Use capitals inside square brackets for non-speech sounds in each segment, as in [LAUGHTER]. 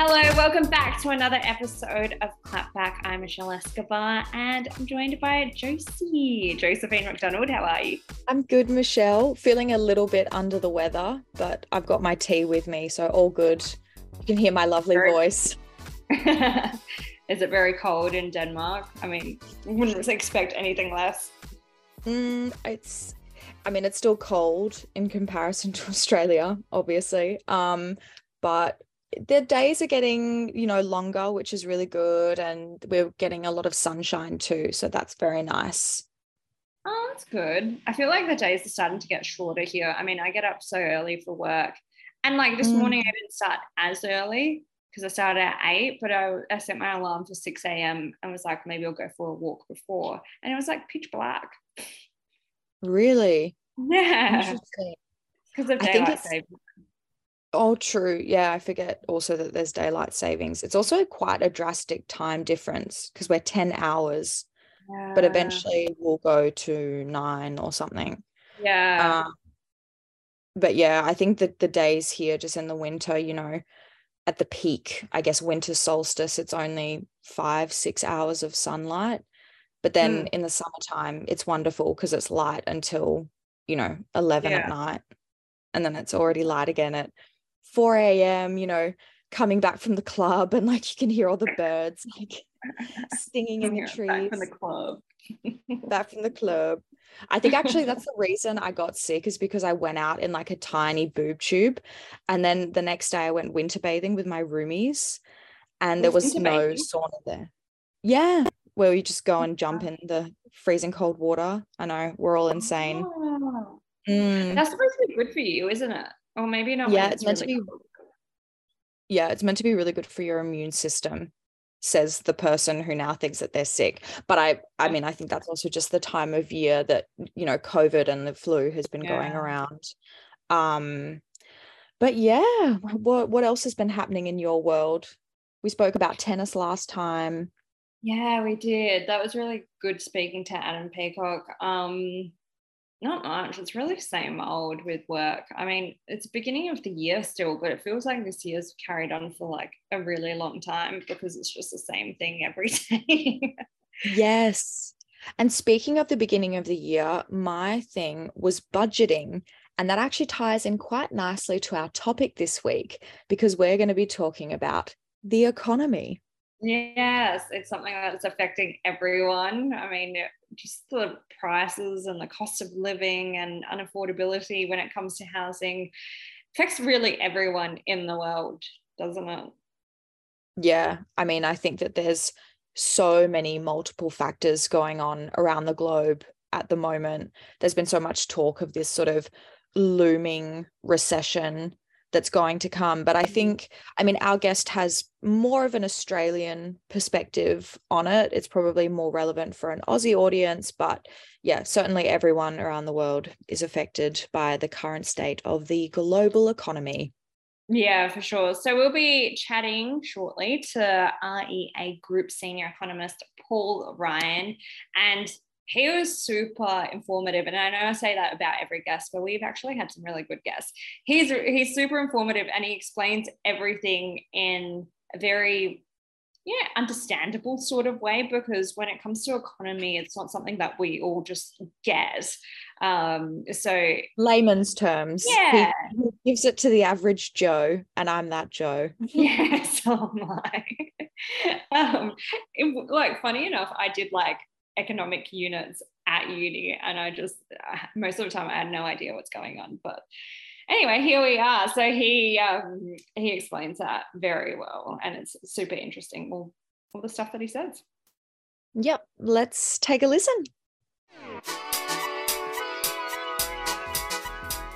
Hello, welcome back to another episode of Clapback. I'm Michelle Escobar and I'm joined by Josie. Josephine McDonald, how are you? I'm good, Michelle. Feeling a little bit under the weather, but I've got my tea with me, so all good. You can hear my lovely very- voice. [LAUGHS] Is it very cold in Denmark? I mean, wouldn't expect anything less. Mm, it's I mean, it's still cold in comparison to [LAUGHS] Australia, obviously. Um, but the days are getting you know longer which is really good and we're getting a lot of sunshine too so that's very nice. Oh that's good. I feel like the days are starting to get shorter here. I mean i get up so early for work and like this mm. morning i didn't start as early because i started at 8 but I, I set my alarm for 6 a.m and was like maybe i'll go for a walk before and it was like pitch black. Really? [LAUGHS] Yeah. Because [LAUGHS] of daylight saving Oh, true. Yeah, I forget also that there's daylight savings. It's also quite a drastic time difference because we're 10 hours, yeah. but eventually we'll go to nine or something. Yeah. Um, but yeah, I think that the days here, just in the winter, you know, at the peak, I guess winter solstice, it's only five, six hours of sunlight. But then mm. in the summertime, it's wonderful because it's light until, you know, 11 yeah. at night. And then it's already light again at 4 a.m., you know, coming back from the club and like you can hear all the birds like singing in the trees. Back from the club. [LAUGHS] back from the club. I think actually that's the reason I got sick is because I went out in like a tiny boob tube. And then the next day I went winter bathing with my roomies and there was no sauna there. Yeah. Where you just go and jump in the freezing cold water. I know we're all insane. Oh. Mm. That's supposed to be good for you, isn't it? Or maybe not. Yeah, it's, meant really to be. Cool. Yeah, it's meant to be really good for your immune system, says the person who now thinks that they're sick. But I, I mean, I think that's also just the time of year that you know COVID and the flu has been yeah. going around. Um, but yeah, what what else has been happening in your world? We spoke about tennis last time. Yeah, we did. That was really good speaking to Adam Peacock. Um, not much. It's really same old with work. I mean, it's beginning of the year still, but it feels like this year's carried on for like a really long time because it's just the same thing every [LAUGHS] day. yes. And speaking of the beginning of the year, my thing was budgeting. And that actually ties in quite nicely to our topic this week because we're going to be talking about the economy. Yes, it's something that's affecting everyone. I mean, just the prices and the cost of living and unaffordability when it comes to housing affects really everyone in the world, doesn't it? Yeah, I mean, I think that there's so many multiple factors going on around the globe at the moment. There's been so much talk of this sort of looming recession that's going to come. But I mm-hmm. think, I mean, our guest has more of an Australian perspective on it. It's probably more relevant for an Aussie audience, but yeah, certainly everyone around the world is affected by the current state of the global economy. Yeah, for sure. So we'll be chatting shortly to REA Group Senior Economist Paul Ryan and he was super informative and i know i say that about every guest but we've actually had some really good guests. He's he's super informative and he explains everything in a very yeah understandable sort of way because when it comes to economy it's not something that we all just get. Um so layman's terms yeah he, he gives it to the average joe and i'm that joe. [LAUGHS] Yes [LAUGHS] oh my. [LAUGHS] Um it, like funny enough i did like economic units at uni and I just most of the time I had no idea what's going on but anyway here we are. So he um, he explains that very well and it's super interesting all, all the stuff that he says. Yep let's take a listen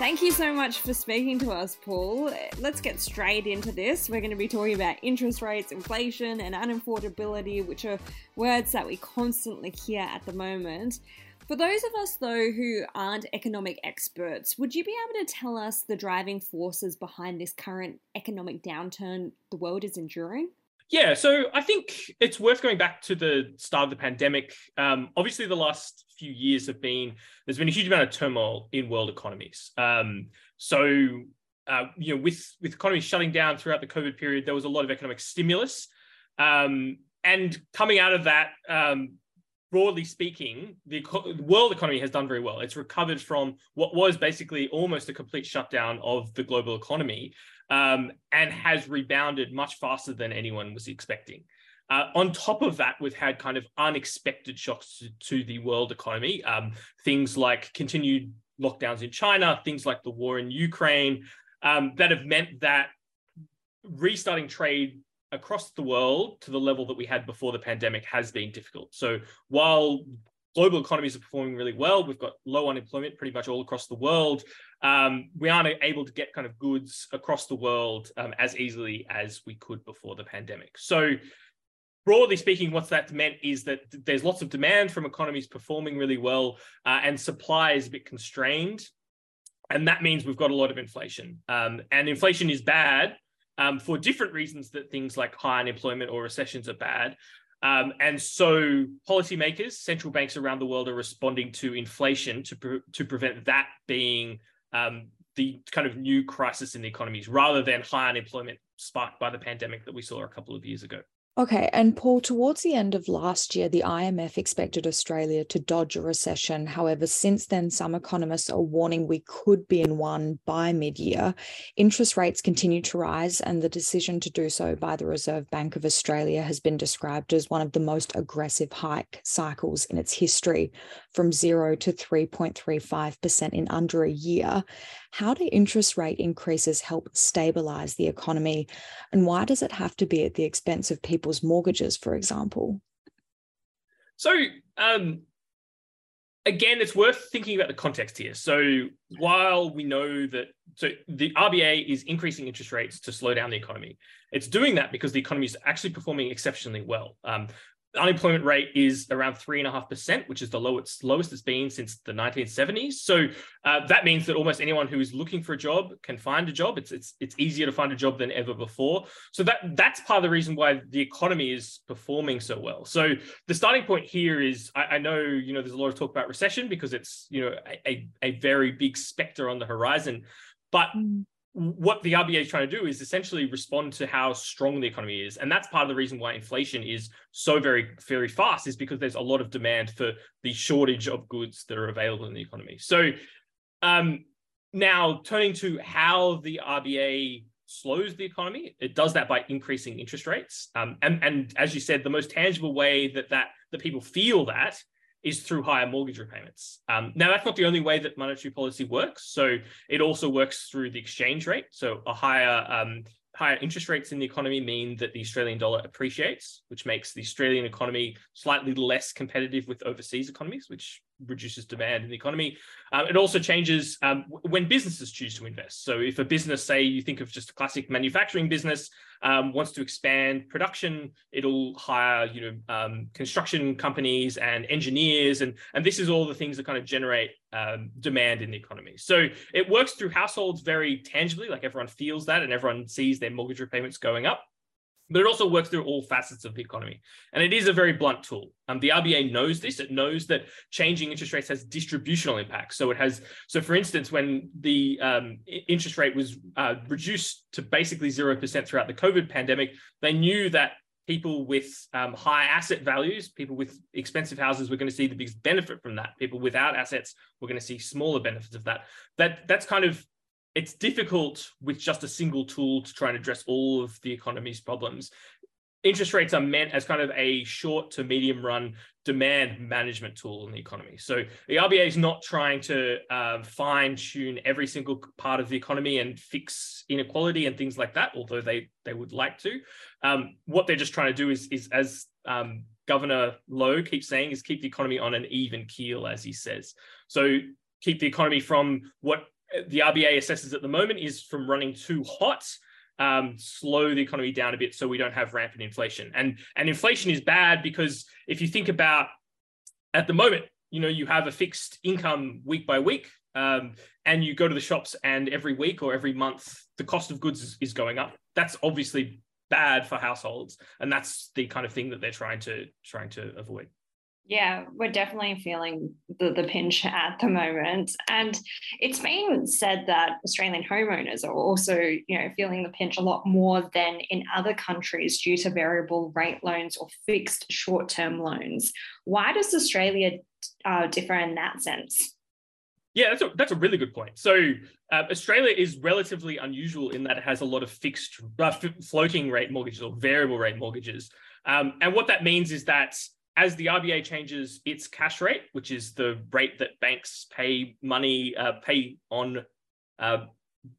Thank you so much for speaking to us, Paul. Let's get straight into this. We're going to be talking about interest rates, inflation, and unaffordability, which are words that we constantly hear at the moment. For those of us, though, who aren't economic experts, would you be able to tell us the driving forces behind this current economic downturn the world is enduring? Yeah, so I think it's worth going back to the start of the pandemic. Um, obviously, the last few years have been there's been a huge amount of turmoil in world economies. Um, so uh, you know, with with economies shutting down throughout the COVID period, there was a lot of economic stimulus, um, and coming out of that, um, broadly speaking, the, the, world economy has done very well. It's recovered from what was basically almost a complete shutdown of the global economy, um, and has rebounded much faster than anyone was expecting. Uh, on top of that, we've had kind of unexpected shocks to, to the world economy. Um, things like continued lockdowns in China, things like the war in Ukraine, um, that have meant that restarting trade across the world to the level that we had before the pandemic has been difficult. So while global economies are performing really well, we've got low unemployment pretty much all across the world. Um, we aren't able to get kind of goods across the world um, as easily as we could before the pandemic. So broadly speaking, what's that meant is that there's lots of demand from economies performing really well, uh, and supply is a bit constrained. And that means we've got a lot of inflation. Um, and inflation is bad um, for different reasons that things like high unemployment or recessions are bad. Um, and so policymakers, central banks around the world are responding to inflation to, pre- to prevent that being um, the kind of new crisis in the economies rather than high unemployment sparked by the pandemic that we saw a couple of years ago. Okay. And Paul, towards the end of last year, the IMF expected Australia to dodge a recession. However, since then, some economists are warning we could be in one by mid year. Interest rates continue to rise, and the decision to do so by the Reserve Bank of Australia has been described as one of the most aggressive hike cycles in its history, from zero to 3.35% in under a year. How do interest rate increases help stabilize the economy? And why does it have to be at the expense of people's mortgages, for example? So, um, again, it's worth thinking about the context here. So, while we know that so the RBA is increasing interest rates to slow down the economy, it's doing that because the economy is actually performing exceptionally well. Um, unemployment rate is around three and a half percent, which is the lowest lowest it's been since the 1970s. So uh, that means that almost anyone who is looking for a job can find a job. It's it's it's easier to find a job than ever before. So that that's part of the reason why the economy is performing so well. So the starting point here is I, I know you know there's a lot of talk about recession because it's you know a, a very big specter on the horizon, but mm what the RBA is trying to do is essentially respond to how strong the economy is. And that's part of the reason why inflation is so very, very fast, is because there's a lot of demand for the shortage of goods that are available in the economy. So um, now turning to how the RBA slows the economy, it does that by increasing interest rates. Um, and, and as you said, the most tangible way that that that people feel that is through higher mortgage repayments. Um, now, that's not the only way that monetary policy works. So it also works through the exchange rate. So a higher um, higher interest rates in the economy mean that the Australian dollar appreciates, which makes the Australian economy slightly less competitive with overseas economies, which reduces demand in the economy. Um, it also changes um, when businesses choose to invest. So if a business, say you think of just a classic manufacturing business, um, wants to expand production, it'll hire you know um, construction companies and engineers, and and this is all the things that kind of generate um, demand in the economy. So it works through households very tangibly, like everyone feels that, and everyone sees their mortgage repayments going up but it also works through all facets of the economy. And it is a very blunt tool. Um, the RBA knows this. It knows that changing interest rates has distributional impacts. So it has, so for instance, when the um, interest rate was uh, reduced to basically 0% throughout the COVID pandemic, they knew that people with um, high asset values, people with expensive houses, were going to see the biggest benefit from that. People without assets were going to see smaller benefits of that. That that's kind of it's difficult with just a single tool to try and address all of the economy's problems. Interest rates are meant as kind of a short to medium run demand management tool in the economy. So the RBA is not trying to uh, fine tune every single part of the economy and fix inequality and things like that, although they they would like to. Um, what they're just trying to do is, is as um, Governor Lowe keeps saying, is keep the economy on an even keel, as he says. So keep the economy from what the RBA assesses at the moment is from running too hot, um, slow the economy down a bit so we don't have rampant inflation. And, and inflation is bad because if you think about at the moment, you know, you have a fixed income week by week, um, and you go to the shops and every week or every month, the cost of goods is, is going up. That's obviously bad for households. And that's the kind of thing that they're trying to trying to avoid. Yeah, we're definitely feeling the, the pinch at the moment. And it's been said that Australian homeowners are also, you know, feeling the pinch a lot more than in other countries due to variable rate loans or fixed short-term loans. Why does Australia uh, differ in that sense? Yeah, that's a, that's a really good point. So uh, Australia is relatively unusual in that it has a lot of fixed uh, floating rate mortgages or variable rate mortgages. Um, and what that means is that as the RBA changes its cash rate, which is the rate that banks pay money uh, pay on uh,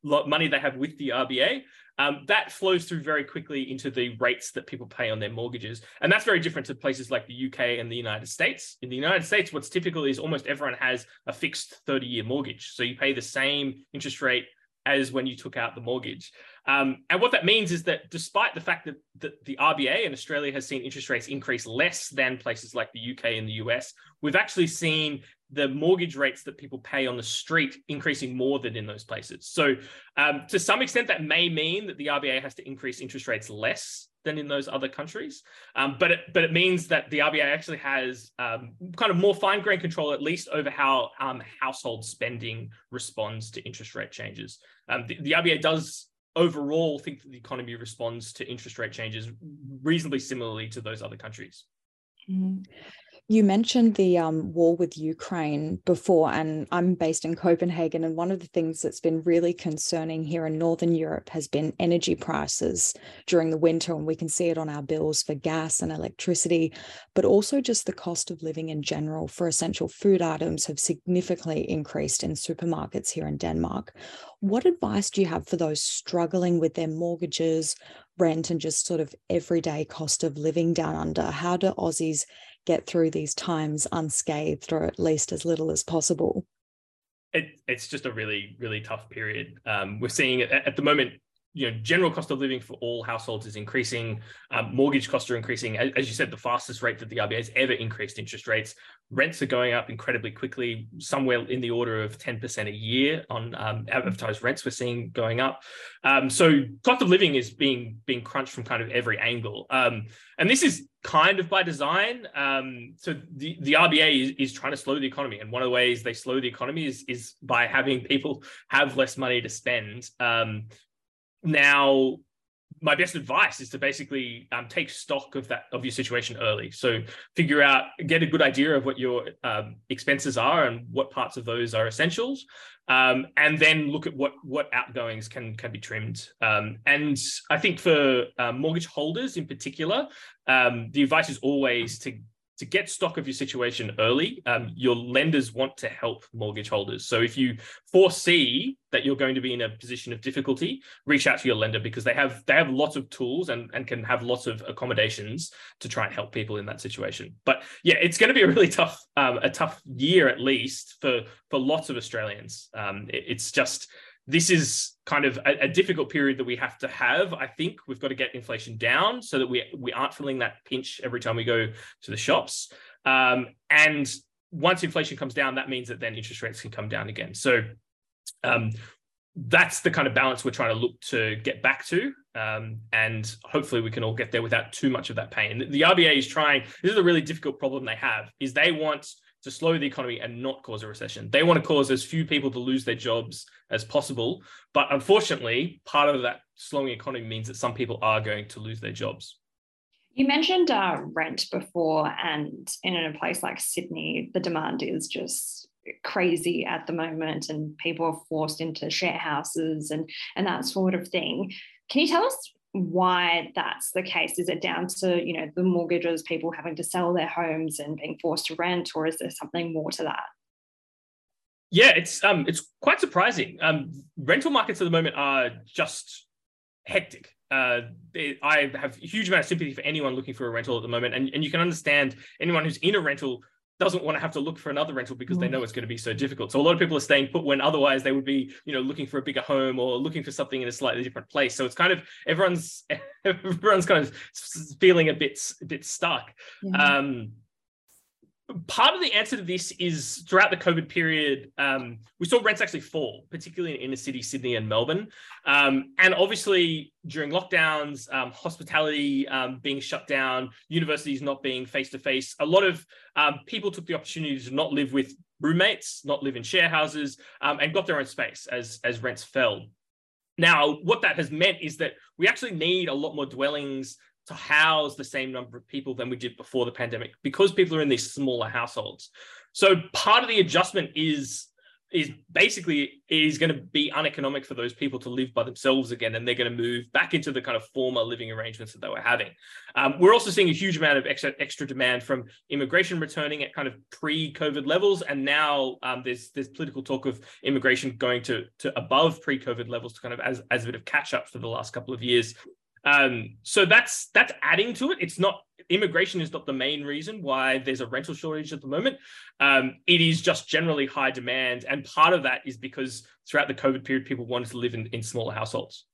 money they have with the RBA, um, that flows through very quickly into the rates that people pay on their mortgages, and that's very different to places like the UK and the United States. In the United States, what's typical is almost everyone has a fixed thirty-year mortgage, so you pay the same interest rate as when you took out the mortgage. Um, and what that means is that despite the fact that, that the RBA in Australia has seen interest rates increase less than places like the UK and the US, we've actually seen the mortgage rates that people pay on the street increasing more than in those places. So, um, to some extent, that may mean that the RBA has to increase interest rates less than in those other countries. Um, but it, but it means that the RBA actually has um, kind of more fine grained control, at least over how um, household spending responds to interest rate changes. Um, the, the RBA does overall I think that the economy responds to interest rate changes reasonably similarly to those other countries. Mm-hmm. You mentioned the um, war with Ukraine before, and I'm based in Copenhagen. And one of the things that's been really concerning here in Northern Europe has been energy prices during the winter. And we can see it on our bills for gas and electricity, but also just the cost of living in general for essential food items have significantly increased in supermarkets here in Denmark. What advice do you have for those struggling with their mortgages, rent, and just sort of everyday cost of living down under? How do Aussies get through these times unscathed or at least as little as possible? It, it's just a really, really tough period. Um, we're seeing at, at the moment you know general cost of living for all households is increasing um, mortgage costs are increasing as, as, you said the fastest rate that the rba has ever increased interest rates rents are going up incredibly quickly somewhere in the order of 10% a year on um, advertised rents we're seeing going up. Um, so cost of living is being being crunched from kind of every angle. Um, and this is kind of by design. Um, so the, the rba is, is trying to slow the economy. And one of the ways they slow the economy is, is by having people have less money to spend. Um, now, my best advice is to basically um, take stock of that of your situation early. So figure out, get a good idea of what your um, expenses are and what parts of those are essentials, um, and then look at what what outgoings can can be trimmed. Um, and I think for uh, mortgage holders in particular, um, the advice is always to to get stock of your situation early, um, your lenders want to help mortgage holders. So if you foresee that you're going to be in a position of difficulty, reach out to your lender because they have they have lots of tools and, and can have lots of accommodations to try and help people in that situation. But yeah, it's going to be a really tough um, a tough year at least for for lots of Australians. Um, it, it's just this is kind of a, a, difficult period that we have to have. I think we've got to get inflation down so that we we aren't feeling that pinch every time we go to the shops. Um, and once inflation comes down, that means that then interest rates can come down again. So um, that's the kind of balance we're trying to look to get back to. Um, and hopefully we can all get there without too much of that pain. The RBA is trying, this is a really difficult problem they have, is they want to slow the economy and not cause a recession. They want to cause as few people to lose their jobs as possible. But unfortunately, part of that slowing economy means that some people are going to lose their jobs. You mentioned uh, rent before, and in a place like Sydney, the demand is just crazy at the moment, and people are forced into share houses and and that sort of thing. Can you tell us why that's the case. Is it down to you know the mortgages, people having to sell their homes and being forced to rent, or is there something more to that? Yeah, it's um it's quite surprising. Um, rental markets at the moment are just hectic. Uh, I have a huge amount of sympathy for anyone looking for a rental at the moment, and, and you can understand anyone who's in a rental doesn't want to have to look for another rental because they mm. know it's going to be so difficult. So a lot of people are staying put when otherwise they would be, you know, looking for a bigger home or looking for something in a slightly different place. So it's kind of everyone's [LAUGHS] everyone's kind of feeling a bit a bit stuck. Yeah. Um, part of the answer to this is throughout the COVID period, um, we saw rents actually fall, particularly in inner city Sydney and Melbourne. Um, and obviously, during lockdowns, um, hospitality um, being shut down, universities not being face to face, a lot of um, people took the opportunity to not live with roommates, not live in share houses, um, and got their own space as, as rents fell. Now, what that has meant is that we actually need a lot more dwellings to house the same number of people than we did before the pandemic because people are in these smaller households. So part of the adjustment is is basically is going to be uneconomic for those people to live by themselves again, and they're going to move back into the kind of former living arrangements that they were having. Um, we're also seeing a huge amount of extra extra demand from immigration returning at kind of pre-COVID levels, and now um, there's there's political talk of immigration going to to above pre-COVID levels to kind of as as a bit of catch up for the last couple of years. Um, so that's that's adding to it. It's not immigration is not the main reason why there's a rental shortage at the moment. Um, it is just generally high demand, and part of that is because throughout the COVID period, people wanted to live in, in smaller households.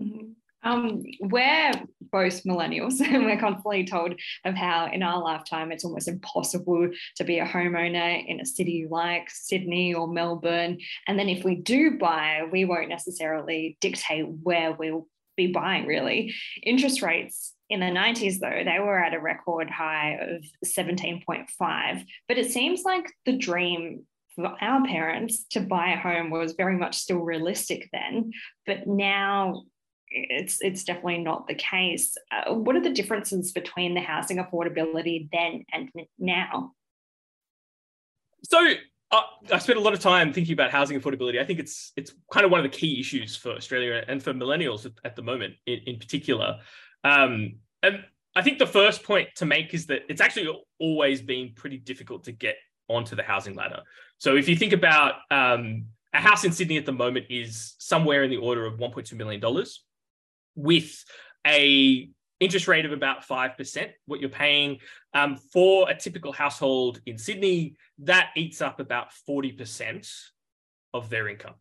Mm-hmm. Um, we're both millennials, [LAUGHS] and we're constantly told of how in our lifetime it's almost impossible to be a homeowner in a city like Sydney or Melbourne. And then if we do buy, we won't necessarily dictate where we'll be buying really. Interest rates in the 90s, though, they were at a record high of 17.5. But it seems like the dream for our parents to buy a home was very much still realistic then. But now it's it's definitely not the case. Uh, what are the differences between the housing affordability then and now? So uh, I spent a lot of time thinking about housing affordability. I think it's it's kind of one of the key issues for Australia and for millennials at, the moment, in, in particular. Um, and I think the first point to make is that it's actually always been pretty difficult to get onto the housing ladder. So if you think about um, a house in Sydney at the moment is somewhere in the order of 1.2 million dollars, with a interest rate of about 5%, what you're paying um, for a typical household in Sydney, that eats up about 40% of their income.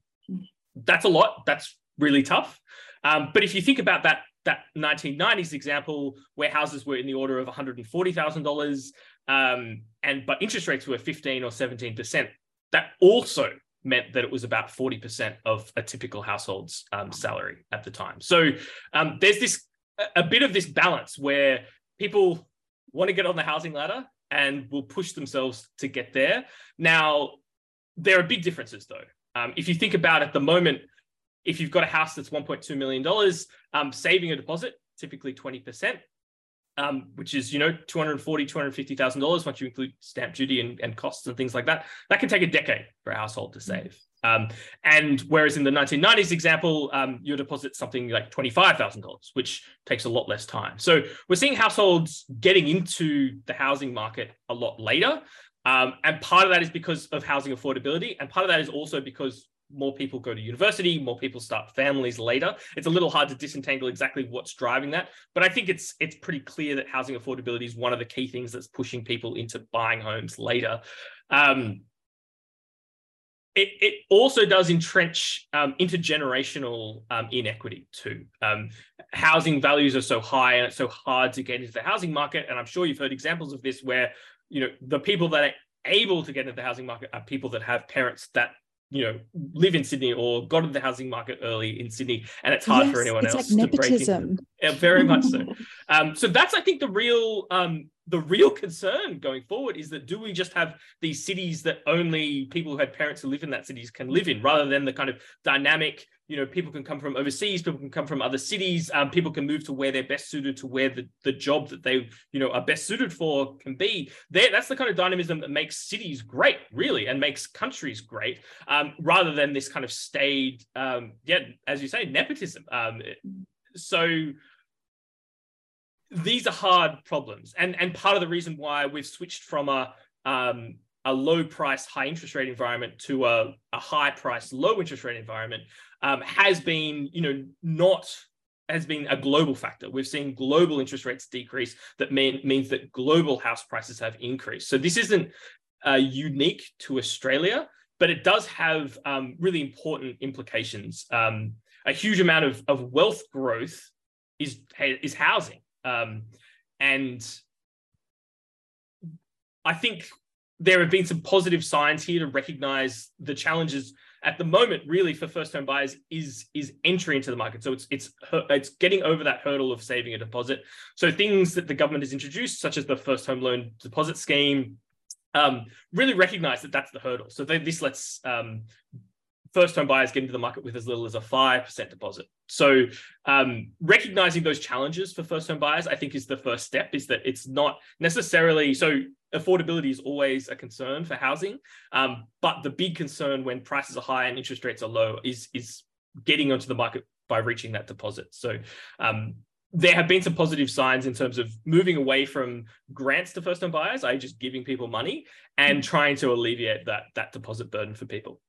That's a lot. That's really tough. Um, but if you think about that, that 1990s example where houses were in the order of $140,000 um, and but interest rates were 15 or 17%, that also meant that it was about 40% of a typical household's um, salary at the time. So um, there's this a bit of this balance where people want to get on the housing ladder and will push themselves to get there. Now, there are big differences though. Um, if you think about at the moment, if you've got a house that's $1.2 million, um, saving a deposit, typically 20%, um, which is, you know, $240,000, $250,000 once you include stamp duty and, and costs and things like that, that can take a decade for a household to save. Um, and whereas in the 1990s example, um, your deposit something like $25,000, which takes a lot less time. So we're seeing households getting into the housing market a lot later. Um, and part of that is because of housing affordability. And part of that is also because more people go to university, more people start families later. It's a little hard to disentangle exactly what's driving that, but I think it's it's pretty clear that housing affordability is one of the key things that's pushing people into buying homes later. Um, it, it also does entrench um, intergenerational um, inequity too. Um, housing values are so high and it's so hard to get into the housing market. And I'm sure you've heard examples of this where, you know, the people that are able to get into the housing market are people that have parents that you know live in Sydney or got into the housing market early in Sydney, and it's hard yes, for anyone else like to break in. Very much so. [LAUGHS] Um, so that's I think the real um, the real concern going forward is that do we just have these cities that only people who had parents who live in that cities can live in, rather than the kind of dynamic you know people can come from overseas people can come from other cities um, people can move to where they're best suited to where the, the job that they you know are best suited for can be. There that's the kind of dynamism that makes cities great really and makes countries great um, rather than this kind of stayed um, yeah as you say nepotism. Um, so these are hard problems. And and part of the reason why we've switched from a um, a low price, high interest rate environment to a, a high price, low interest rate environment um, has been, you know, not has been a global factor. We've seen global interest rates decrease. That mean, means that global house prices have increased. So this isn't uh, unique to Australia, but it does have um, really important implications. Um, a huge amount of, of wealth growth is is housing, um, and I think there have been some positive signs here to recognize the challenges at the moment really for first home buyers is is entry into the market. So it's it's it's getting over that hurdle of saving a deposit. So things that the government has introduced such as the first home loan deposit scheme um, really recognize that that's the hurdle. So they, this lets um, first home buyers get into the market with as little as a 5% deposit so um, recognizing those challenges for first home buyers i think is the first step is that it's not necessarily so affordability is always a concern for housing. Um, but the big concern when prices are high and interest rates are low is, is getting onto the market by reaching that deposit. So um, there have been some positive signs in terms of moving away from grants to first home buyers, i.e. just giving people money and trying to alleviate that, that deposit burden for people.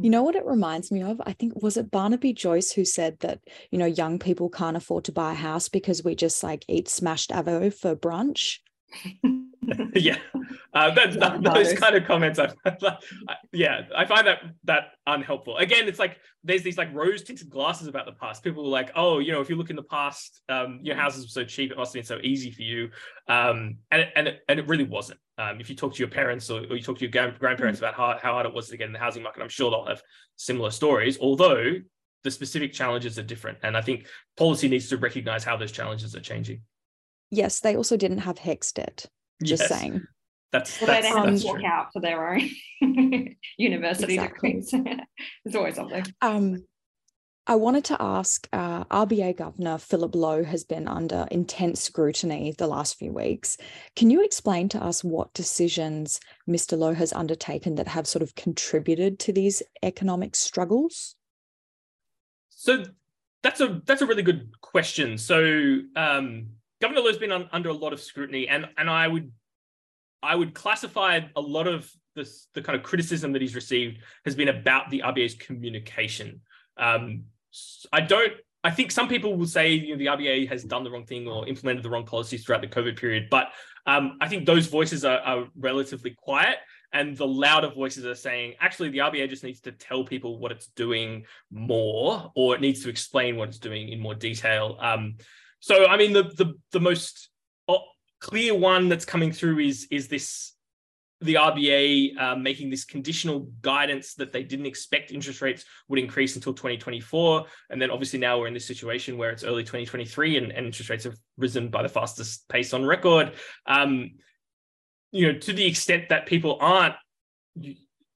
You know mm-hmm. what it reminds me of? I think was it Barnaby Joyce who said that, you know, young people can't afford to buy a house because we just like eat smashed avo for brunch. [LAUGHS] [LAUGHS] yeah, uh, that, that, those kind of comments. [LAUGHS] I, yeah, I find that that unhelpful. Again, it's like there's these like rose tinted glasses about the past. People were like, oh, you know, if you look in the past, um, your houses were so cheap, it must have been so easy for you, um, and it, and it, and it really wasn't. Um, if you talk to your parents or, or you talk to your grandparents about how, how hard it was to get in the housing market, I'm sure they'll have similar stories. Although the specific challenges are different, and I think policy needs to recognize how those challenges are changing. Yes, they also didn't have debt. Just yes. saying. That's, well, that's, they have to walk out for their own [LAUGHS] university exactly. degrees. [LAUGHS] There's always something. Um, I wanted to ask uh, RBA Governor Philip Lowe has been under intense scrutiny the last few weeks. Can you explain to us what decisions Mr. Lowe has undertaken that have sort of contributed to these economic struggles? So that's a that's a really good question. So um, Governor Lowe's been on, under a lot of scrutiny, and and I would I would classify a lot of this the kind of criticism that he's received has been about the RBA's communication. Um, I don't. I think some people will say you know, the RBA has done the wrong thing or implemented the wrong policies throughout the COVID period, but um, I think those voices are, are relatively quiet and the louder voices are saying actually the RBA just needs to tell people what it's doing more or it needs to explain what it's doing in more detail. Um, so I mean, the the the most uh, clear one that's coming through is is this the RBA uh, making this conditional guidance that they didn't expect interest rates would increase until 2024. And then obviously now we're in this situation where it's early 2023 and, and interest rates have risen by the fastest pace on record. Um, you know, to the extent that people aren't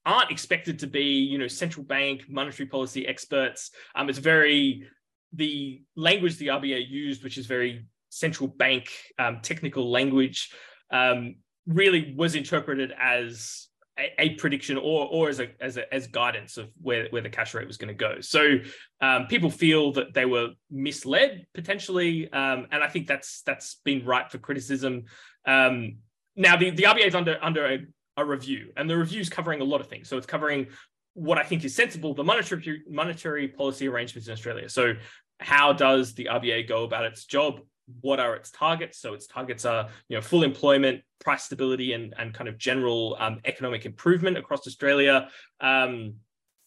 aren't expected to be, you know, central bank monetary policy experts. Um, it's very the language the RBA used, which is very central bank um, technical language, um, really was interpreted as a, a, prediction or or as a, as a as guidance of where where the cash rate was going to go. So um, people feel that they were misled potentially, um, and I think that's that's been ripe for criticism. Um, now the the RBA is under under a, a review, and the review is covering a lot of things. So it's covering what I think is sensible, the monetary monetary policy arrangements in Australia. So, how does the RBA go about its job? What are its targets? So, its targets are you know full employment, price stability, and and kind of general um, economic improvement across Australia. Um,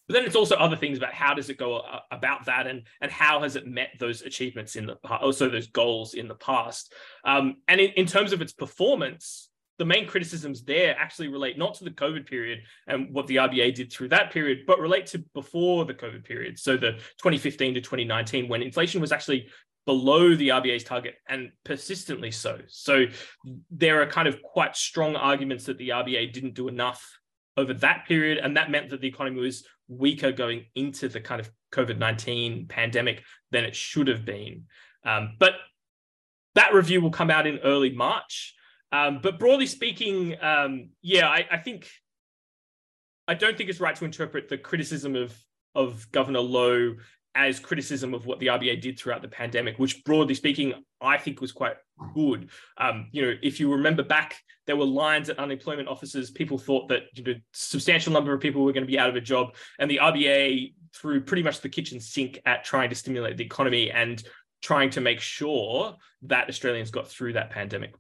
but then it's also other things about how does it go uh, about that and and how has it met those achievements in the past, also those goals in the past um, and in, in terms of its performance the main criticisms there actually relate not to the COVID period and what the RBA did through that period, but relate to before the COVID period. So the 2015 to 2019, when inflation was actually below the RBA's target and persistently so. So there are kind of quite strong arguments that the RBA didn't do enough over that period. And that meant that the economy was weaker going into the kind of COVID 19 pandemic than it should have been. Um, but that review will come out in early March. Um, but broadly speaking, um, yeah, I, I, think I don't think it's right to interpret the criticism of of Governor Lowe as criticism of what the RBA did throughout the pandemic, which broadly speaking, I think was quite good. Um, you know, if you remember back, there were lines at unemployment offices. People thought that you know, substantial number of people were going to be out of a job, and the RBA threw pretty much the kitchen sink at trying to stimulate the economy and trying to make sure that Australians got through that pandemic.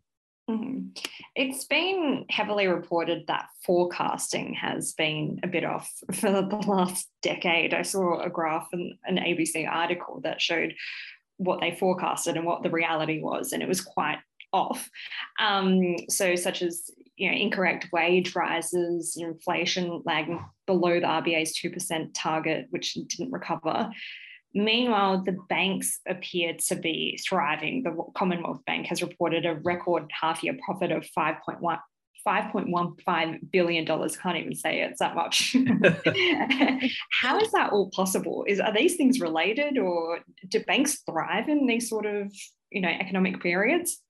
Mm-hmm. It's been heavily reported that forecasting has been a bit off [LAUGHS] for the last decade. I saw a graph in an ABC article that showed what they forecasted and what the reality was, and it was quite off. Um, so, such as you know, incorrect wage rises, inflation lagging below the RBA's 2% target, which didn't recover. Meanwhile, the banks appear to be thriving. The Commonwealth Bank has reported a record half year profit of 5.1. $5.15 billion. Can't even say it. It's that much. [LAUGHS] How is that all possible? Is are these things related or do banks thrive in these sort of you know economic periods?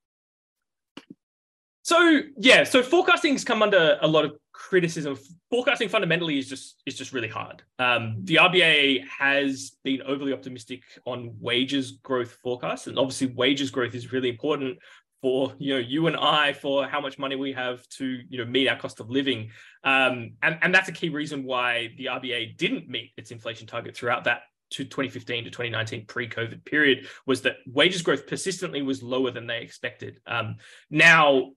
So yeah, so forecasting's come under a lot of criticism. Forecasting fundamentally is just is just really hard. Um, the RBA has been overly optimistic on wages growth forecasts, and obviously wages growth is really important for you know you and I for how much money we have to you know meet our cost of living, um, and and that's a key reason why the RBA didn't meet its inflation target throughout that to 2015 to 2019 pre-COVID period was that wages growth persistently was lower than they expected. Um, now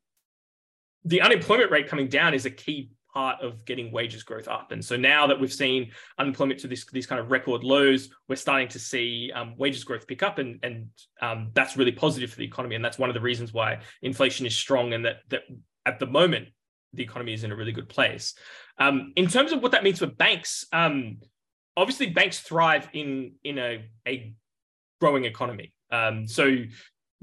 the unemployment rate coming down is a key part of getting wages growth up. And so now that we've seen unemployment to this, these kind of record lows, we're starting to see um, wages growth pick up, and, and um, that's really positive for the economy. And that's one of the reasons why inflation is strong and that, that at the moment, the economy is in a really good place. Um, in terms of what that means for banks, um, obviously banks thrive in, in a, a growing economy. Um, so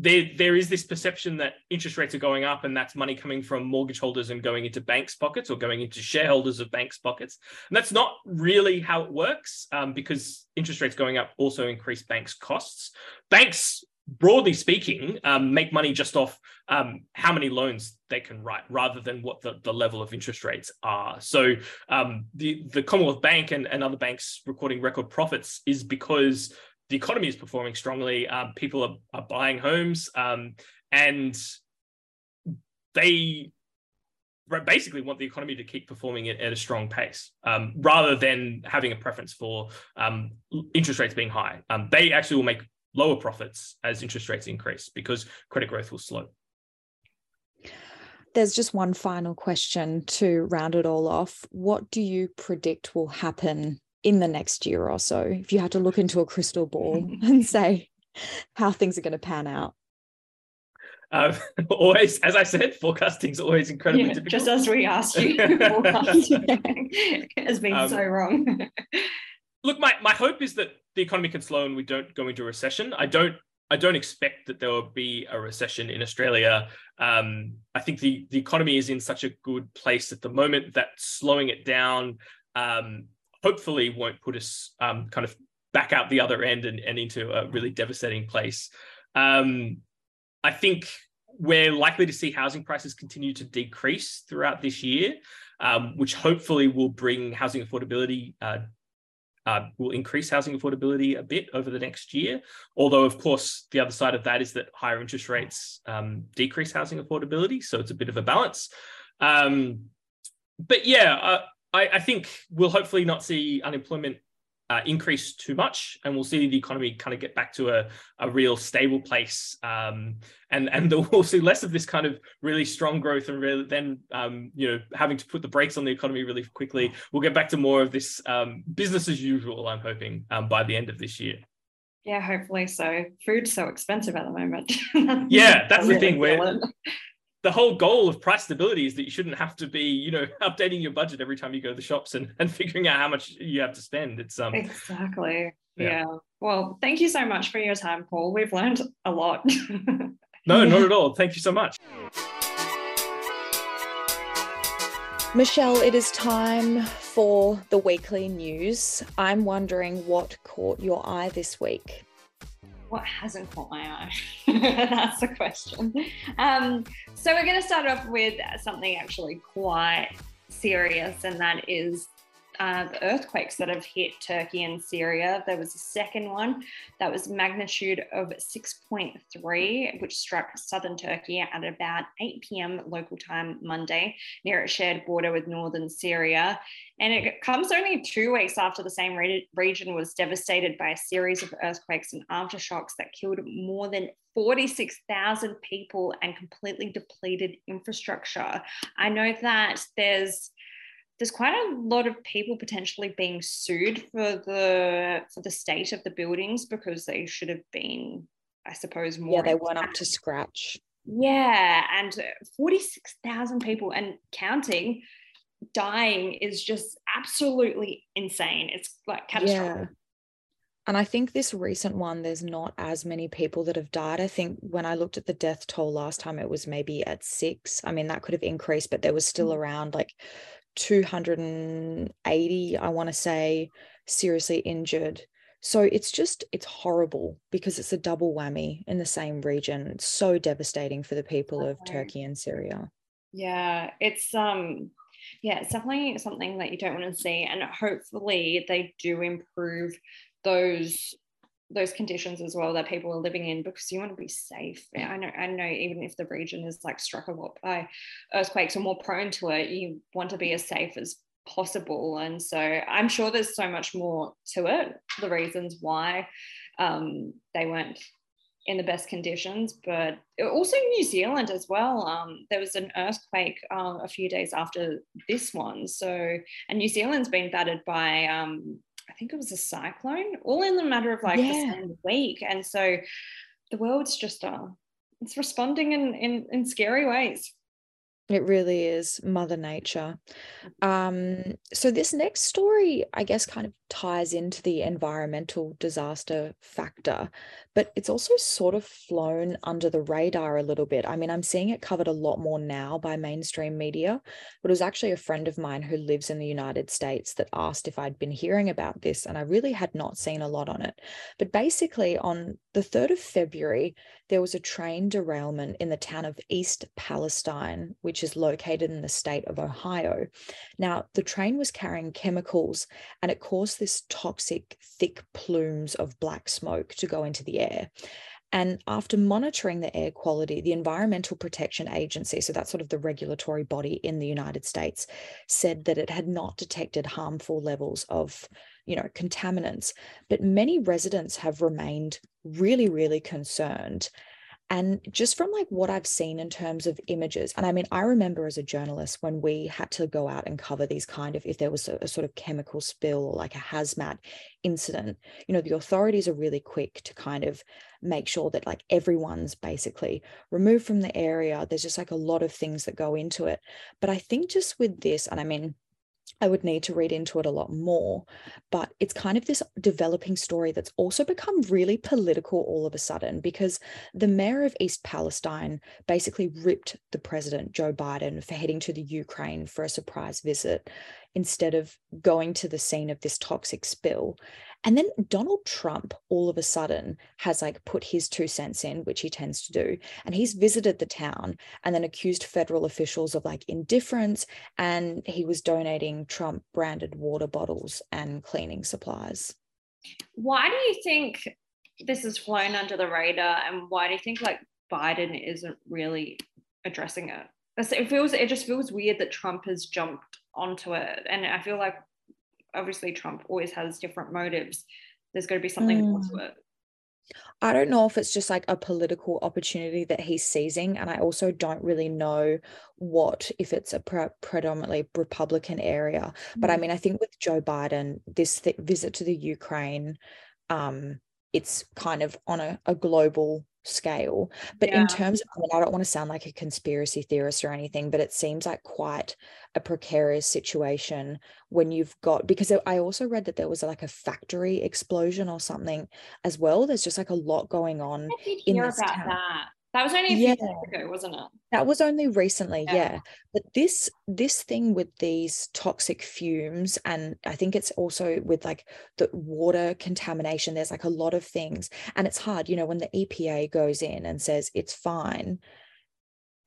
there there is this perception that interest rates are going up and that's money coming from mortgage holders and going into banks pockets or going into shareholders of banks pockets. And that's not really how it works um, because interest rates going up also increase banks costs. Banks broadly speaking um, make money just off um, how many loans they can write rather than what the, the level of interest rates are. So um, the, the commonwealth bank and, and other banks recording record profits is because the economy is performing strongly. Um, people are, are, buying homes, um, and they basically want the economy to keep performing at, at a strong pace, um, rather than having a preference for um, interest rates being high. Um, they actually will make lower profits as interest rates increase because credit growth will slow. There's just one final question to round it all off. What do you predict will happen in the next year or so if you had to look into a crystal ball [LAUGHS] and say how things are going to pan out um, [LAUGHS] always, as I said, forecasting is always incredibly yeah, difficult. Just as we asked you, [LAUGHS] forecasting has been um, so wrong. look, my, my hope is that the economy can slow and we don't go into a recession. I don't I don't expect that there will be a recession in Australia. Um, I think the the economy is in such a good place at the moment that slowing it down um, hopefully won't put us um, kind of back out the other end and, and into a really devastating place. Um, I think we're likely to see housing prices continue to decrease throughout this year, um, which hopefully will bring housing affordability. Uh, uh, will increase housing affordability a bit over the next year. Although, of course, the other side of that is that higher interest rates um, decrease housing affordability. So it's a bit of a balance. Um, but yeah, uh, I, I think we'll hopefully not see unemployment uh, increase too much, and we'll see the economy kind of get back to a, a real stable place. Um, and and [LAUGHS] we'll see less of this kind of really strong growth, and really then um, you know having to put the brakes on the economy really quickly. We'll get back to more of this um, business as usual. I'm hoping um, by the end of this year. Yeah, hopefully so. Food's so expensive at the moment. [LAUGHS] yeah, that's the thing. Where the whole goal of price stability is that you shouldn't have to be, you know, [LAUGHS] updating your budget every time you go to the shops and, and figuring out how much you have to spend. It's um exactly. Yeah. yeah. Well, thank you so much for your time, Paul. We've learned a lot. [LAUGHS] no, not at all. Thank you so much. Michelle, it is time for the weekly news. I'm wondering what caught your eye this week what hasn't caught my eye? [LAUGHS] That's the question. Um, so we're going to start off with something actually quite serious, and that is uh, the earthquakes that have hit Turkey and Syria. There was a second one that was magnitude of 6.3, which struck southern Turkey at about 8 p.m. local time Monday near a shared border with northern Syria. And it comes only two weeks after the same re- region was devastated by a series of earthquakes and aftershocks that killed more than 46,000 people and completely depleted infrastructure. I know that there's there's quite a lot of people potentially being sued for the for the state of the buildings because they should have been, I suppose, more. Yeah, they weren't up to scratch. Yeah, and 46,000 people and counting dying is just absolutely insane. It's like catastrophic. Yeah. And I think this recent one, there's not as many people that have died. I think when I looked at the death toll last time, it was maybe at six. I mean, that could have increased, but there was still Mm. around like 280, I want to say, seriously injured. So it's just, it's horrible because it's a double whammy in the same region. It's so devastating for the people of Turkey and Syria. Yeah, it's um yeah, it's definitely something that you don't want to see and hopefully they do improve those those conditions as well that people are living in because you want to be safe. I know I know even if the region is like struck a lot by earthquakes or more prone to it, you want to be as safe as possible. And so I'm sure there's so much more to it, the reasons why um, they weren't in the best conditions, but also New Zealand as well. Um, there was an earthquake um, a few days after this one. So, and New Zealand's been battered by, um, I think it was a cyclone, all in the matter of like the same week. And so the world's just, uh, it's responding in, in, in scary ways. It really is Mother Nature. Um, so this next story, I guess, kind of ties into the environmental disaster factor, but it's also sort of flown under the radar a little bit. I mean, I'm seeing it covered a lot more now by mainstream media, but it was actually a friend of mine who lives in the United States that asked if I'd been hearing about this, and I really had not seen a lot on it. But basically, on the 3rd of February, there was a train derailment in the town of East Palestine, which is located in the state of Ohio. Now, the train was carrying chemicals and it caused this toxic, thick plumes of black smoke to go into the air. And after monitoring the air quality, the Environmental Protection Agency, so that's sort of the regulatory body in the United States, said that it had not detected harmful levels of, you know, contaminants. But many residents have remained really, really concerned. And just from like what I've seen in terms of images, and I mean, I remember as a journalist when we had to go out and cover these kind of, if there was a, a sort of chemical spill or like a hazmat incident, you know, the authorities are really quick to kind of make sure that like everyone's basically removed from the area. There's just like a lot of things that go into it. But I think just with this, and I mean, I would need to read into it a lot more. But it's kind of this developing story that's also become really political all of a sudden because the mayor of East Palestine basically ripped the president, Joe Biden, for heading to the Ukraine for a surprise visit instead of going to the scene of this toxic spill. And then Donald Trump all of a sudden has like put his two cents in, which he tends to do. And he's visited the town and then accused federal officials of like indifference. And he was donating Trump branded water bottles and cleaning supplies. Why do you think this has flown under the radar? And why do you think like Biden isn't really addressing it? It feels, it just feels weird that Trump has jumped onto it. And I feel like obviously Trump always has different motives. There's got to be something to it. I don't know if it's just like a political opportunity that he's seizing. And I also don't really know what, if it's a pre- predominantly Republican area. But I Mm. mean, I think with Joe Biden, this th- visit to the Ukraine, um, it's kind of on a, a global scale. But Yeah. in terms of, I mean, I don't want to sound like a conspiracy theorist or anything, but it seems like quite a precarious situation when you've got, because I also read that there was like a factory explosion or something as well. There's just like a lot going on. I did in this about town. that. That was only a few Yeah. days ago, wasn't it? That was only recently, Yeah. yeah. But this this thing with these toxic fumes, and I think it's also with like the water contamination, there's like a lot of things. And it's hard, you know, when the EPA goes in and says it's fine.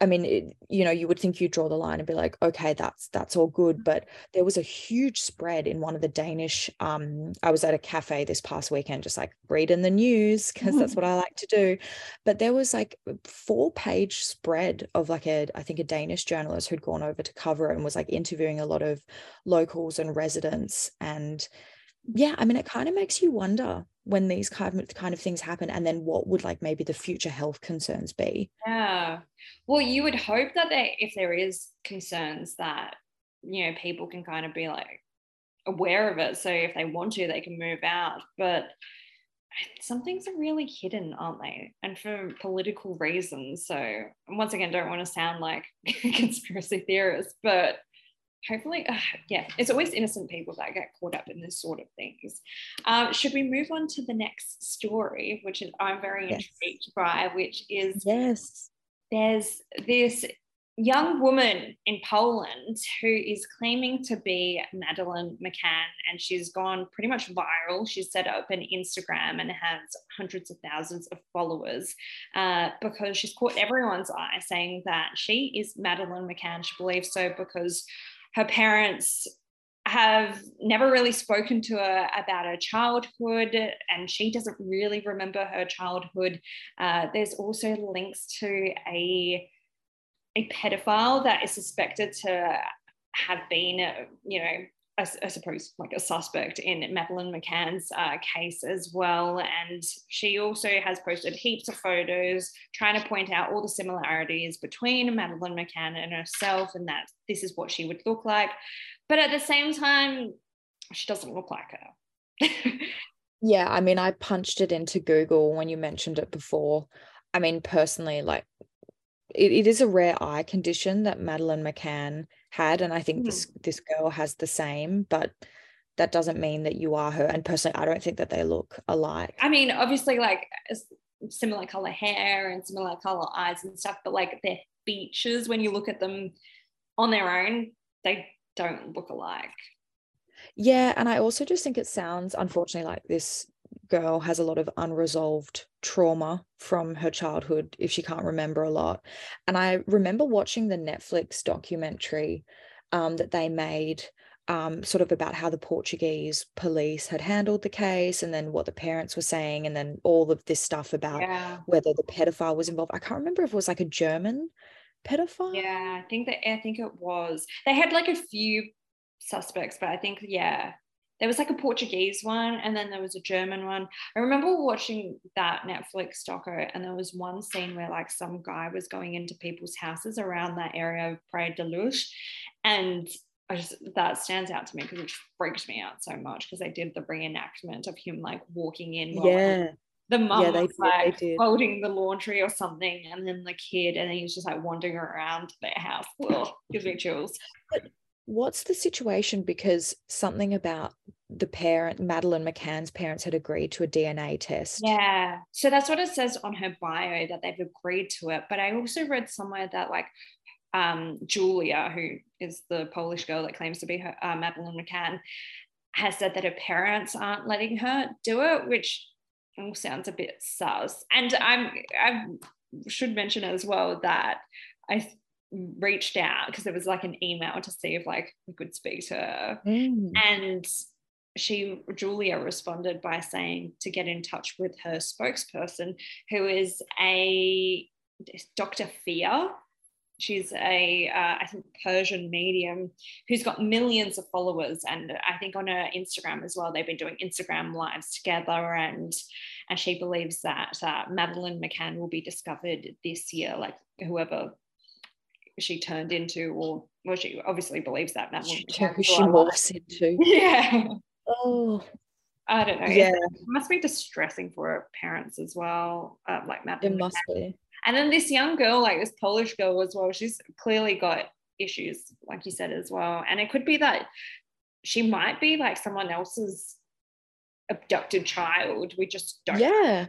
I mean, it, you know, you would think you draw the line and be like, okay, that's that's all good. But there was a huge spread in one of the Danish. Um, I was at a cafe this past weekend, just like reading the news because that's what I like to do. But there was like a four page spread of like a, I think a Danish journalist who'd gone over to cover it and was like interviewing a lot of locals and residents. And yeah, I mean, it kind of makes you wonder when these kind of kind of things happen, and then what would like maybe the future health concerns be? Yeah. Well, you would hope that if there is concerns that, you know, people can kind of be like aware of it. So if they want to, they can move out. But some things are really hidden, aren't they? And for political reasons. So once again, don't want to sound like [LAUGHS] conspiracy theorist, but hopefully, uh, [SIGHS] yeah, it's always innocent people that get caught up in this sort of things. Um, should we move on to the next story, which is I'm very yes. intrigued by, which is yes, there's this young woman in Poland who is claiming to be Madeleine McCann, and she's gone pretty much viral. She's set up an Instagram and has hundreds of thousands of followers uh, because she's caught everyone's eye saying that she is Madeleine McCann. She believes so because her parents have never really spoken to her about her childhood, and she doesn't really remember her childhood. Uh, there's also links to a a pedophile that is suspected to have been, you know, I, suppose like a suspect in Madeleine McCann's uh, case as well. And she also has posted heaps of photos trying to point out all the similarities between Madeleine McCann and herself, and that this is what she would look like. But at the same time, she doesn't look like her. [LAUGHS] yeah, I mean, I punched it into Google when you mentioned it before. I mean, personally, like it, it is a rare eye condition that Madeleine McCann had and i think mm. this this girl has the same but that doesn't mean that you are her and personally i don't think that they look alike i mean obviously like similar color hair and similar color eyes and stuff but like their features when you look at them on their own they don't look alike yeah and i also just think it sounds unfortunately like this girl has a lot of unresolved trauma from her childhood if she can't remember a lot. And I remember watching the Netflix documentary um, that they made. Um, sort of about how the Portuguese police had handled the case and then what the parents were saying, and then all of this stuff about yeah. whether the pedophile was involved. I can't remember if it was like a German pedophile. Yeah, I think that I think it was. They had like a few suspects, but I think yeah, there was like a Portuguese one and then there was a German one. I remember watching that Netflix doco and there was one scene where like some guy was going into people's houses around that area of Praia da Luz and I just that stands out to me because it freaked me out so much because they did the reenactment of him like walking in. yeah. the mum yeah, was did, like holding the laundry or something, and then the kid, and then he's just like wandering around their house. Ugh, gives me chills. But what's the situation? Because something about the parent, madeleine McCann's parents, had agreed to a DNA test. Yeah. So that's what it says on her bio that they've agreed to it. But I also read somewhere that, like, um, Julia, who is the Polish girl that claims to be her, uh, Madeleine McCann, has said that her parents aren't letting her do it, which sounds a bit sus. And I'm, I should mention as well that I reached out because it was like an email to see if like we could speak to her. Mm. And she Julia responded by saying to get in touch with her spokesperson, who is a Dr. Fia. She's a uh, I think Persian medium who's got millions of followers, and I think on her Instagram as well. They've been doing Instagram lives together, and and she believes that uh, Madeleine McCann will be discovered this year. Like whoever she turned into, or well, she obviously believes that now. She, she morphs into. [LAUGHS] Yeah. Oh. I don't know. Yeah. It must be distressing for parents as well. Uh, like Matt. It must be. And then this young girl, like this Polish girl as well, she's clearly got issues, like you said as well. And it could be that she might be like someone else's abducted child. We just don't. Yeah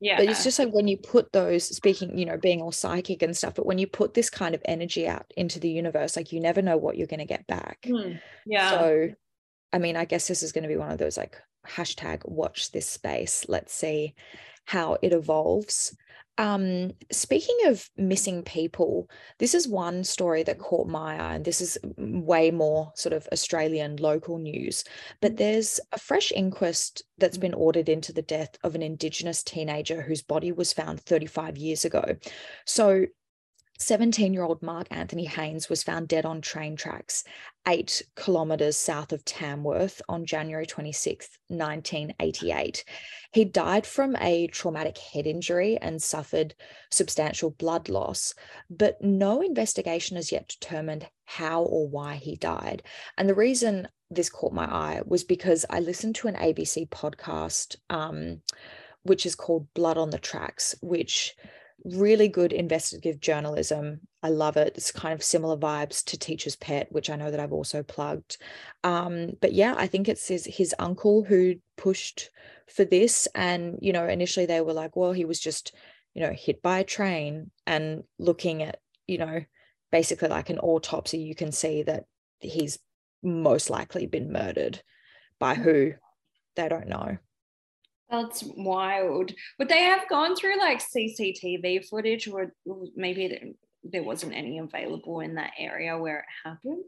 yeah. But it's just like when you put those speaking you know being all psychic and stuff but when you put this kind of energy out into the universe like you never know what you're going to get back. Mm, yeah. So i mean i guess this is going to be one of those like hashtag watch this space. Let's see how it evolves um, speaking of missing people, this is one story that caught my eye, and this is way more sort of Australian local news. But mm. there's a fresh inquest that's been ordered into the death of an Indigenous teenager whose body was found 35 years ago. So 17 year old Mark Anthony Haines was found dead on train tracks eight kilometres south of Tamworth on January 26, 1988. He died from a traumatic head injury and suffered substantial blood loss, but no investigation has yet determined how or why he died. And the reason this caught my eye was because I listened to an ABC podcast. Um, which is called Blood on the Tracks, which really good investigative journalism. I love it. It's kind of similar vibes to Teacher's Pet, which I know that I've also plugged. Um, but yeah, I think it's his, his uncle who pushed for this. And, you know, initially they were like, well, he was just, you know, hit by a train and looking at, you know, basically like an autopsy, you can see that he's most likely been murdered by who they don't know. That's wild. Would they have gone through like CCTV footage, or maybe there- there wasn't any available in that area where it happened?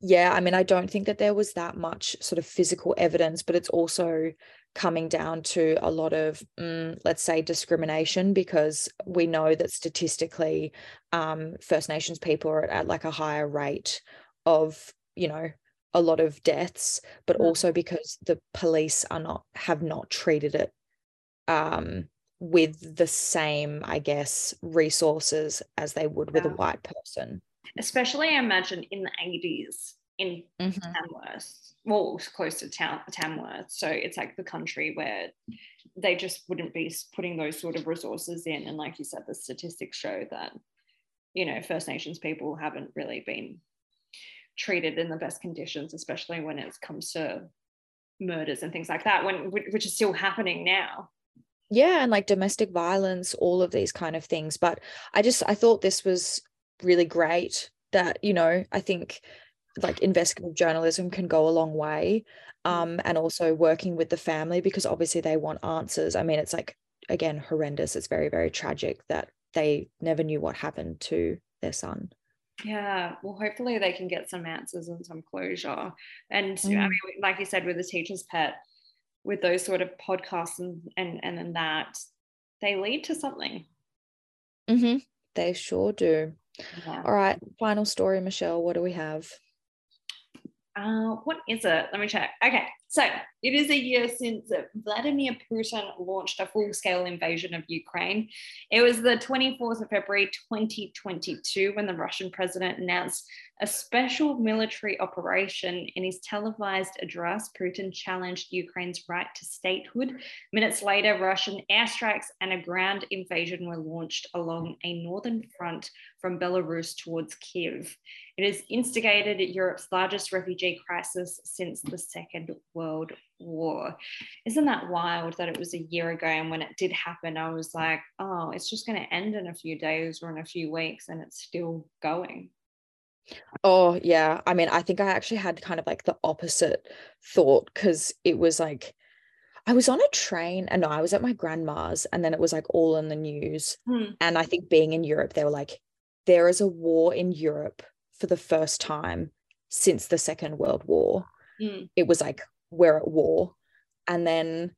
Yeah, I mean, I don't think that there was that much sort of physical evidence, but it's also coming down to a lot of, mm, let's say, discrimination, because we know that statistically, um, First Nations people are at like a higher rate of, you know, a lot of deaths, but also because the police are not have not treated it um, with the same, I guess, resources as they would with a white person. Especially, I imagine, in the 80s in Mhm. Tamworth, well, close to Tamworth. So it's like the country where they just wouldn't be putting those sort of resources in. And like you said, the statistics show that, you know, First Nations people haven't really been treated in the best conditions, especially when it comes to murders and things like that, when which is still happening now. yeah and like domestic violence all of these kind of things but i just i thought this was really great that you know i think like investigative journalism can go a long way um and also working with the family because obviously they want answers. I mean it's like again horrendous. It's very very tragic that they never knew what happened to their son Yeah, well, hopefully they can get some answers and some closure. And I Mm. mean, like you said, with the teacher's pet, with those sort of podcasts and and and then that, they lead to something. mm-hmm. they sure do Yeah. all right final story michelle what do we have Uh, what is it? Let me check. Okay, so it is a year since Vladimir Putin launched a full scale invasion of Ukraine. It was the 24th of February 2022 when the Russian president announced a special military operation. In his televised address, Putin challenged Ukraine's right to statehood. Minutes later, Russian airstrikes and a ground invasion were launched along a northern front from Belarus towards Kiev. It has instigated Europe's largest refugee crisis since the Second World War. Isn't that wild that it was a year ago? And when it did happen, I was like, oh, it's just going to end in a few days or in a few weeks, and it's still going. Oh, yeah. I mean, I think I actually had kind of like the opposite thought because it was like I was on a train and no, I was at my grandma's and then it was like all in the news. Hmm. And I think being in Europe, they were like, there is a war in Europe for the first time since the Second World War. Mm. It was like, we're at war. And then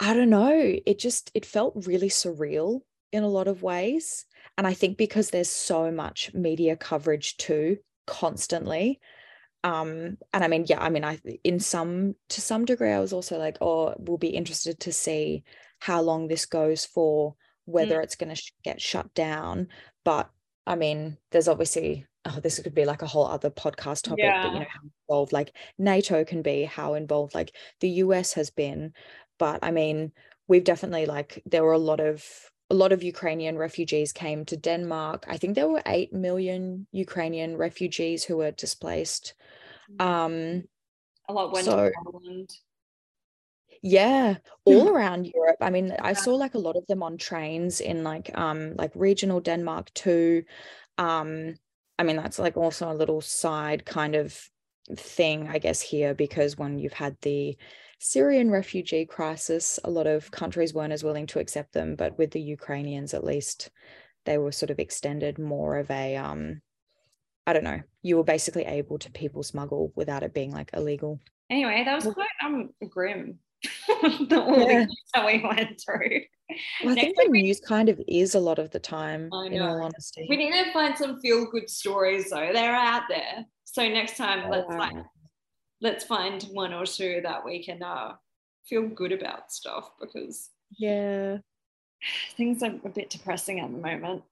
I don't know, it just it felt really surreal in a lot of ways. And I think because there's so much media coverage too, constantly. Um, and I mean, yeah, I mean, I in some to some degree, I was also like, oh, we'll be interested to see how long this goes for, whether it's going to sh- get shut down. But I mean, there's obviously oh, this could be like a whole other podcast topic, but you know how involved like NATO can be, how involved like the US has been. But I mean, we've definitely like there were a lot of a lot of Ukrainian refugees came to Denmark. I think there were 8 million Ukrainian refugees who were displaced. Um A lot went so- to Poland. yeah, all [CLEARS THROAT] around Europe. I mean, I saw like a lot of them on trains in like um like regional Denmark too. Um I mean, that's like also a little side kind of thing, I guess, here because when you've had the Syrian refugee crisis, a lot of countries weren't as willing to accept them, but with the Ukrainians at least they were sort of extended more of a um I don't know, you were basically able to people smuggle without it being like illegal. Anyway, that was quite um grim. [LAUGHS] the, all the Yeah. [LAUGHS] news that we went through. Well, I Next think the we- news kind of is a lot of the time, I in all honesty. We need to find some feel good stories though. They're out there. So next time let's like Alright. let's find one or two that we can uh feel good about stuff because yeah. things are a bit depressing at the moment.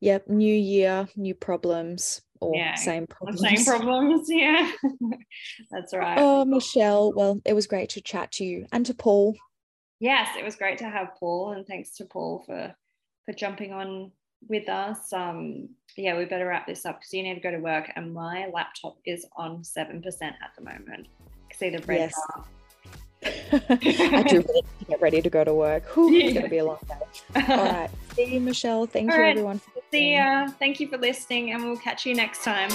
Yep. New year, new problems, or Yeah, same problems. Same [LAUGHS] problems, yeah. [LAUGHS] That's right. Oh, Michelle. Well, it was great to chat to you and to Paul. yes, it was great to have Paul, and thanks to Paul for for jumping on with us. Um, yeah, we better wrap this up because you need to go to work, and my laptop is on seven percent at the moment. See the red Yes. bar. [LAUGHS] I do really need to get ready to go to work. Whew, It's gonna be a long day. All right. See you, Michelle. Thank All you right. everyone for See ya. Thank you for listening, and we'll catch you next time.